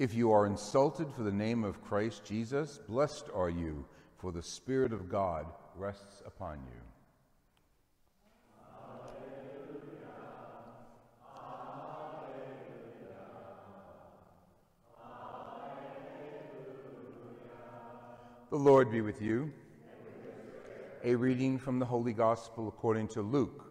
If you are insulted for the name of Christ Jesus, blessed are you, for the Spirit of God rests upon you. The Lord be with you. A reading from the Holy Gospel according to Luke.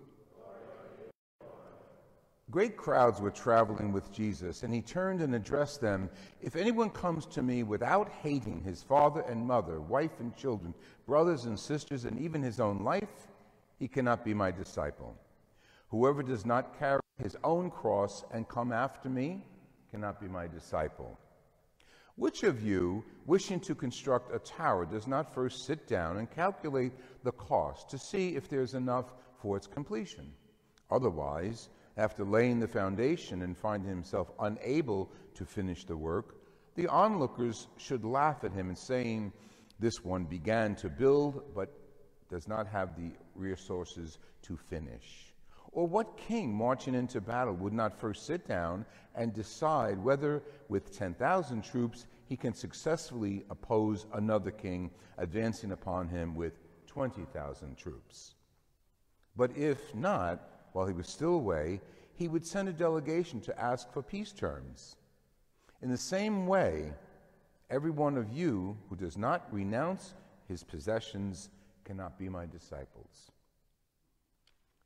Great crowds were traveling with Jesus, and he turned and addressed them If anyone comes to me without hating his father and mother, wife and children, brothers and sisters, and even his own life, he cannot be my disciple. Whoever does not carry his own cross and come after me cannot be my disciple. Which of you, wishing to construct a tower, does not first sit down and calculate the cost to see if there's enough for its completion? Otherwise, after laying the foundation and finding himself unable to finish the work, the onlookers should laugh at him and saying, This one began to build, but does not have the resources to finish. Or what king marching into battle would not first sit down and decide whether, with 10,000 troops, he can successfully oppose another king advancing upon him with 20,000 troops? But if not, while he was still away, he would send a delegation to ask for peace terms. In the same way, every one of you who does not renounce his possessions cannot be my disciples.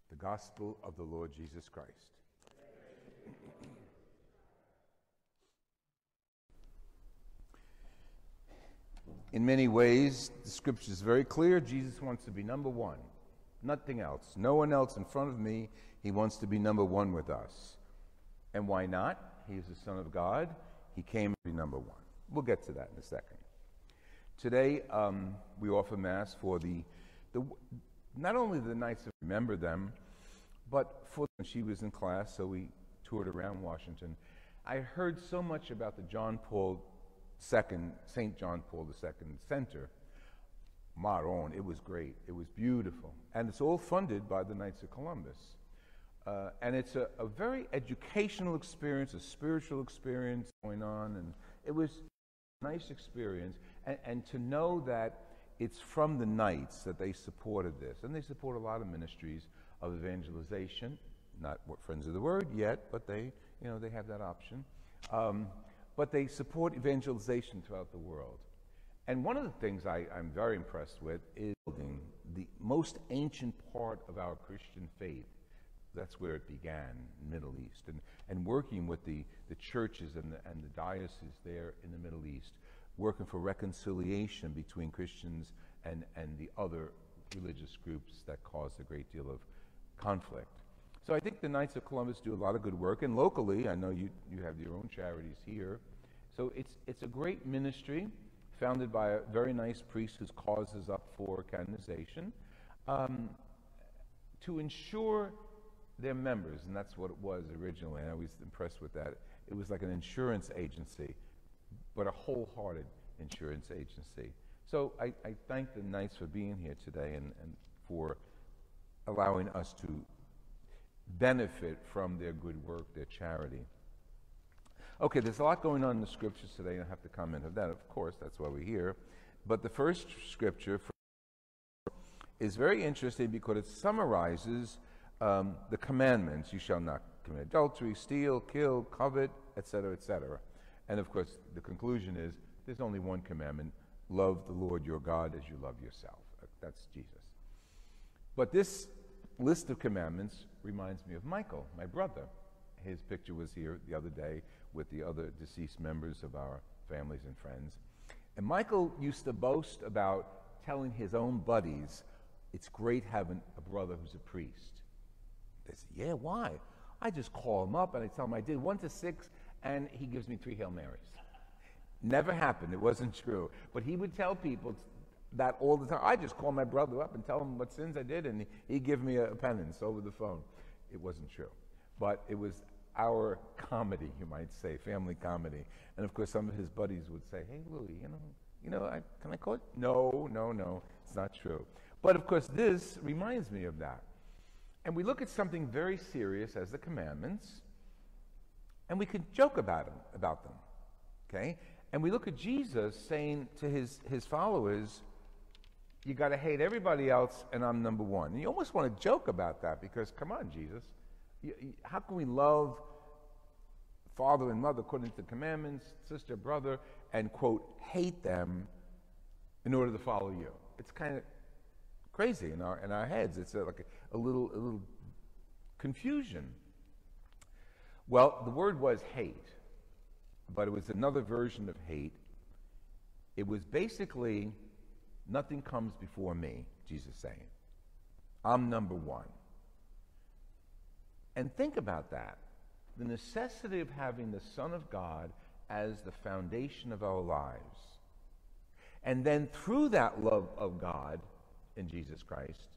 The Gospel of the Lord Jesus Christ. In many ways, the scripture is very clear. Jesus wants to be number one, nothing else. No one else in front of me. He wants to be number one with us. And why not? He is the Son of God. He came to be number one. We'll get to that in a second. Today, um, we offer Mass for the, the not only the Knights of Remember Them, but for when she was in class, so we toured around Washington. I heard so much about the John Paul II, St. John Paul II Center. Maron, it was great. It was beautiful. And it's all funded by the Knights of Columbus. Uh, and it's a, a, very educational experience, a spiritual experience going on. And it was a nice experience. And, and to know that it's from the Knights that they supported this. And they support a lot of ministries of evangelization. Not Friends of the Word yet, but they, you know, they have that option. Um, but they support evangelization throughout the world. And one of the things I, am very impressed with is building the most ancient part of our Christian faith. That's where it began, Middle East, and, and working with the, the churches and the, and the dioceses there in the Middle East, working for reconciliation between Christians and, and the other religious groups that caused a great deal of conflict. So I think the Knights of Columbus do a lot of good work, and locally, I know you, you have your own charities here. So it's, it's a great ministry founded by a very nice priest whose cause is up for canonization um, to ensure their members, and that's what it was originally, and I was impressed with that. It was like an insurance agency, but a wholehearted insurance agency. So I, I thank the Knights for being here today and, and for allowing us to benefit from their good work, their charity. Okay, there's a lot going on in the scriptures today. I have to comment on that, of course, that's why we're here. But the first scripture is very interesting because it summarizes um, the commandments you shall not commit adultery, steal, kill, covet, etc., etc. And of course, the conclusion is there's only one commandment love the Lord your God as you love yourself. That's Jesus. But this list of commandments reminds me of Michael, my brother. His picture was here the other day with the other deceased members of our families and friends. And Michael used to boast about telling his own buddies, it's great having a brother who's a priest. They said, Yeah, why? I just call him up and I tell him I did one to six, and he gives me three Hail Marys. Never happened. It wasn't true. But he would tell people that all the time. I just call my brother up and tell him what sins I did, and he'd give me a penance over the phone. It wasn't true. But it was our comedy, you might say, family comedy. And of course, some of his buddies would say, "Hey, Louis, you know, you know, I, can I call it?" No, no, no, it's not true. But of course, this reminds me of that. And we look at something very serious as the commandments, and we can joke about them, about them. Okay? And we look at Jesus saying to his, his followers, you got to hate everybody else, and I'm number one. And you almost want to joke about that because, come on, Jesus. How can we love father and mother according to the commandments, sister, brother, and, quote, hate them in order to follow you? It's kind of crazy in our, in our heads. It's like a, a, little, a little confusion. Well, the word was hate, but it was another version of hate. It was basically nothing comes before me, Jesus saying. I'm number one. And think about that. The necessity of having the Son of God as the foundation of our lives. And then through that love of God in Jesus Christ,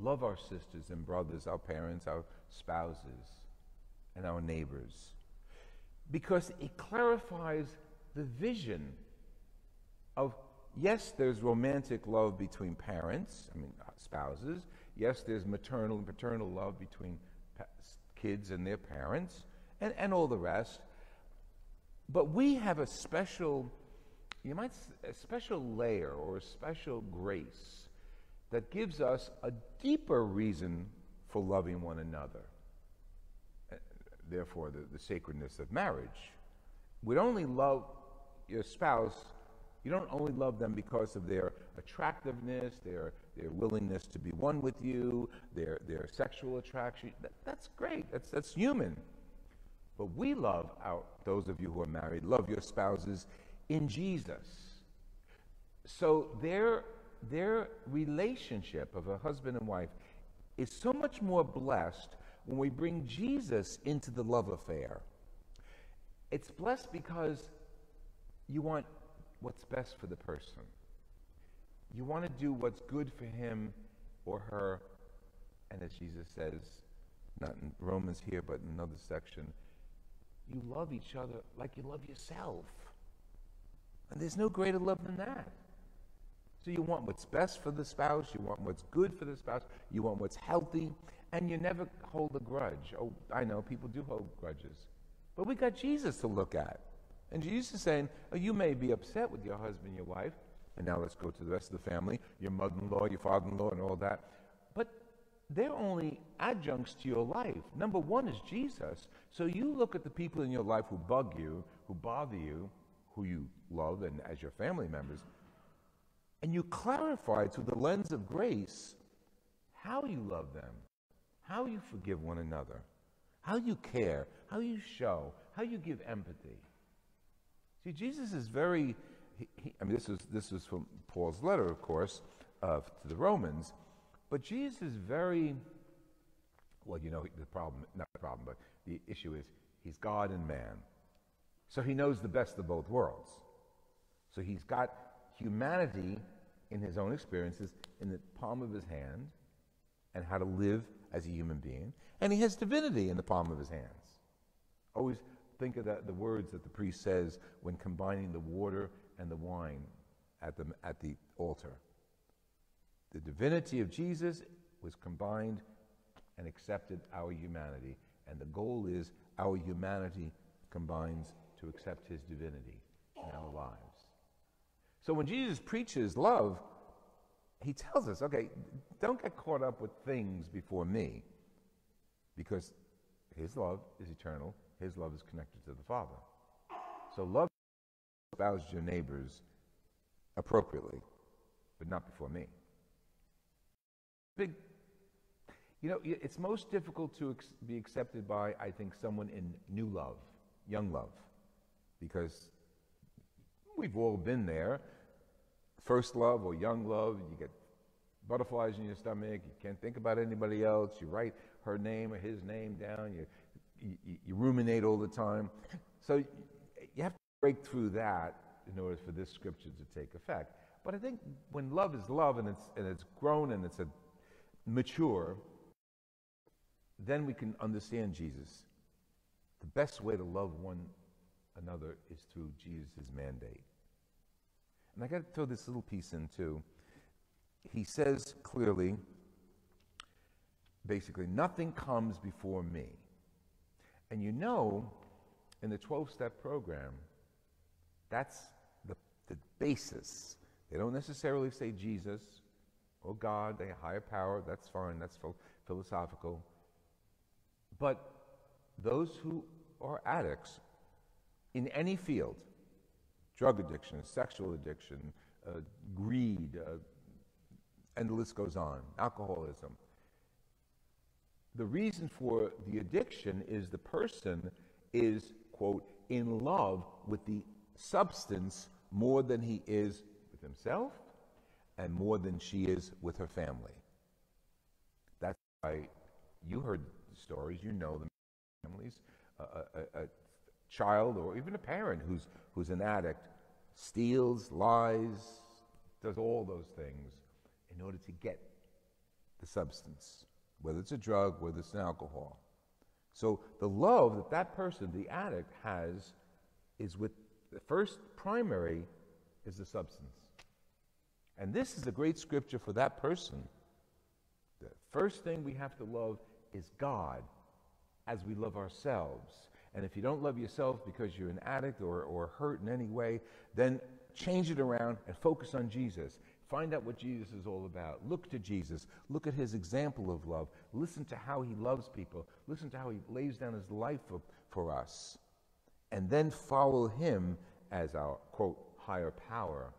love our sisters and brothers, our parents, our spouses, and our neighbors. Because it clarifies the vision of yes, there's romantic love between parents, I mean, uh, spouses. Yes, there's maternal and paternal love between kids and their parents, and, and all the rest. But we have a special, you might, a special layer or a special grace that gives us a deeper reason for loving one another eh, therefore the, the sacredness of marriage. We'd only love your spouse, you don't only love them because of their attractiveness, their, their willingness to be one with you, their, their sexual attraction. That, that's great, that's, that's human. But we love our, those of you who are married, love your spouses in Jesus. So their, their relationship of a husband and wife is so much more blessed when we bring Jesus into the love affair, it's blessed because you want what's best for the person. You want to do what's good for him or her. And as Jesus says, not in Romans here, but in another section, you love each other like you love yourself. And there's no greater love than that. So you want what's best for the spouse, you want what's good for the spouse, you want what's healthy, and you never hold a grudge. Oh, I know people do hold grudges. But we got Jesus to look at. And Jesus is saying, oh, you may be upset with your husband, your wife, and now let's go to the rest of the family, your mother-in-law, your father-in-law, and all that. But they're only adjuncts to your life. Number one is Jesus. So you look at the people in your life who bug you, who bother you, who you love, and as your family members, and you clarify through the lens of grace how you love them how you forgive one another, how you care, how you show, how you give empathy. See, Jesus is very, he, he, I mean, this is, this is from Paul's letter, of course, uh, to the Romans, but Jesus is very, well, you know, the problem, not the problem, but the issue is he's God and man. So he knows the best of both worlds. So he's got humanity in his own experiences in the palm of his hand and how to live as a human being, and he has divinity in the palm of his hands. Always think of that, the words that the priest says when combining the water and the wine at the, at the altar. The divinity of Jesus was combined and accepted our humanity, and the goal is our humanity combines to accept his divinity in our lives. So when Jesus preaches love, he tells us, okay, don't get caught up with things before me because his love is eternal, his love is connected to the Father. So love espouse your neighbors appropriately, but not before me. Big, you know, it's most difficult to ex- be accepted by, I think, someone in new love, young love, because we've all been there. First love or young love, you get butterflies in your stomach, you can't think about anybody else, you write her name or his name down, you, you, you ruminate all the time. So break through that in order for this scripture to take effect. But I think when love is love and it's, and it's grown and it's a mature, then we can understand Jesus. The best way to love one another is through Jesus' mandate. And I got to throw this little piece in too. He says clearly, basically, nothing comes before me. And you know, in the 12 step program, that's the, the basis. They don't necessarily say Jesus or God, they higher power, that's fine, that's philosophical. But those who are addicts in any field, drug addiction, sexual addiction, uh, greed, uh, and the list goes on, alcoholism. The reason for the addiction is the person is, quote, in love with the substance more than he is with himself and more than she is with her family. That's why you heard the stories, you know the families. a, a, a child or even a parent who's, who's an addict steals, lies, does all those things in order to get the substance, whether it's a drug, whether it's an alcohol. So the love that that person, the addict, has is with the first primary is the substance. And this is a great scripture for that person. The first thing we have to love is God as we love ourselves. And if you don't love yourself because you're an addict or, or hurt in any way, then change it around and focus on Jesus. Find out what Jesus is all about. Look to Jesus. Look at his example of love. Listen to how he loves people. Listen to how he lays down his life for, for us and then follow him as our, quote, higher power,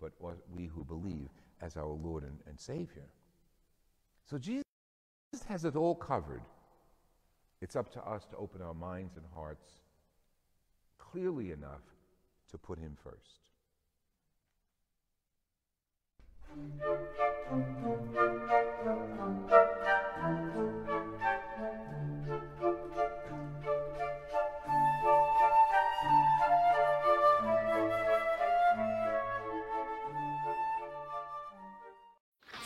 but we who believe as our Lord and, and Savior. So Jesus has it all covered. It's up to us to open our minds and hearts clearly enough to put him first.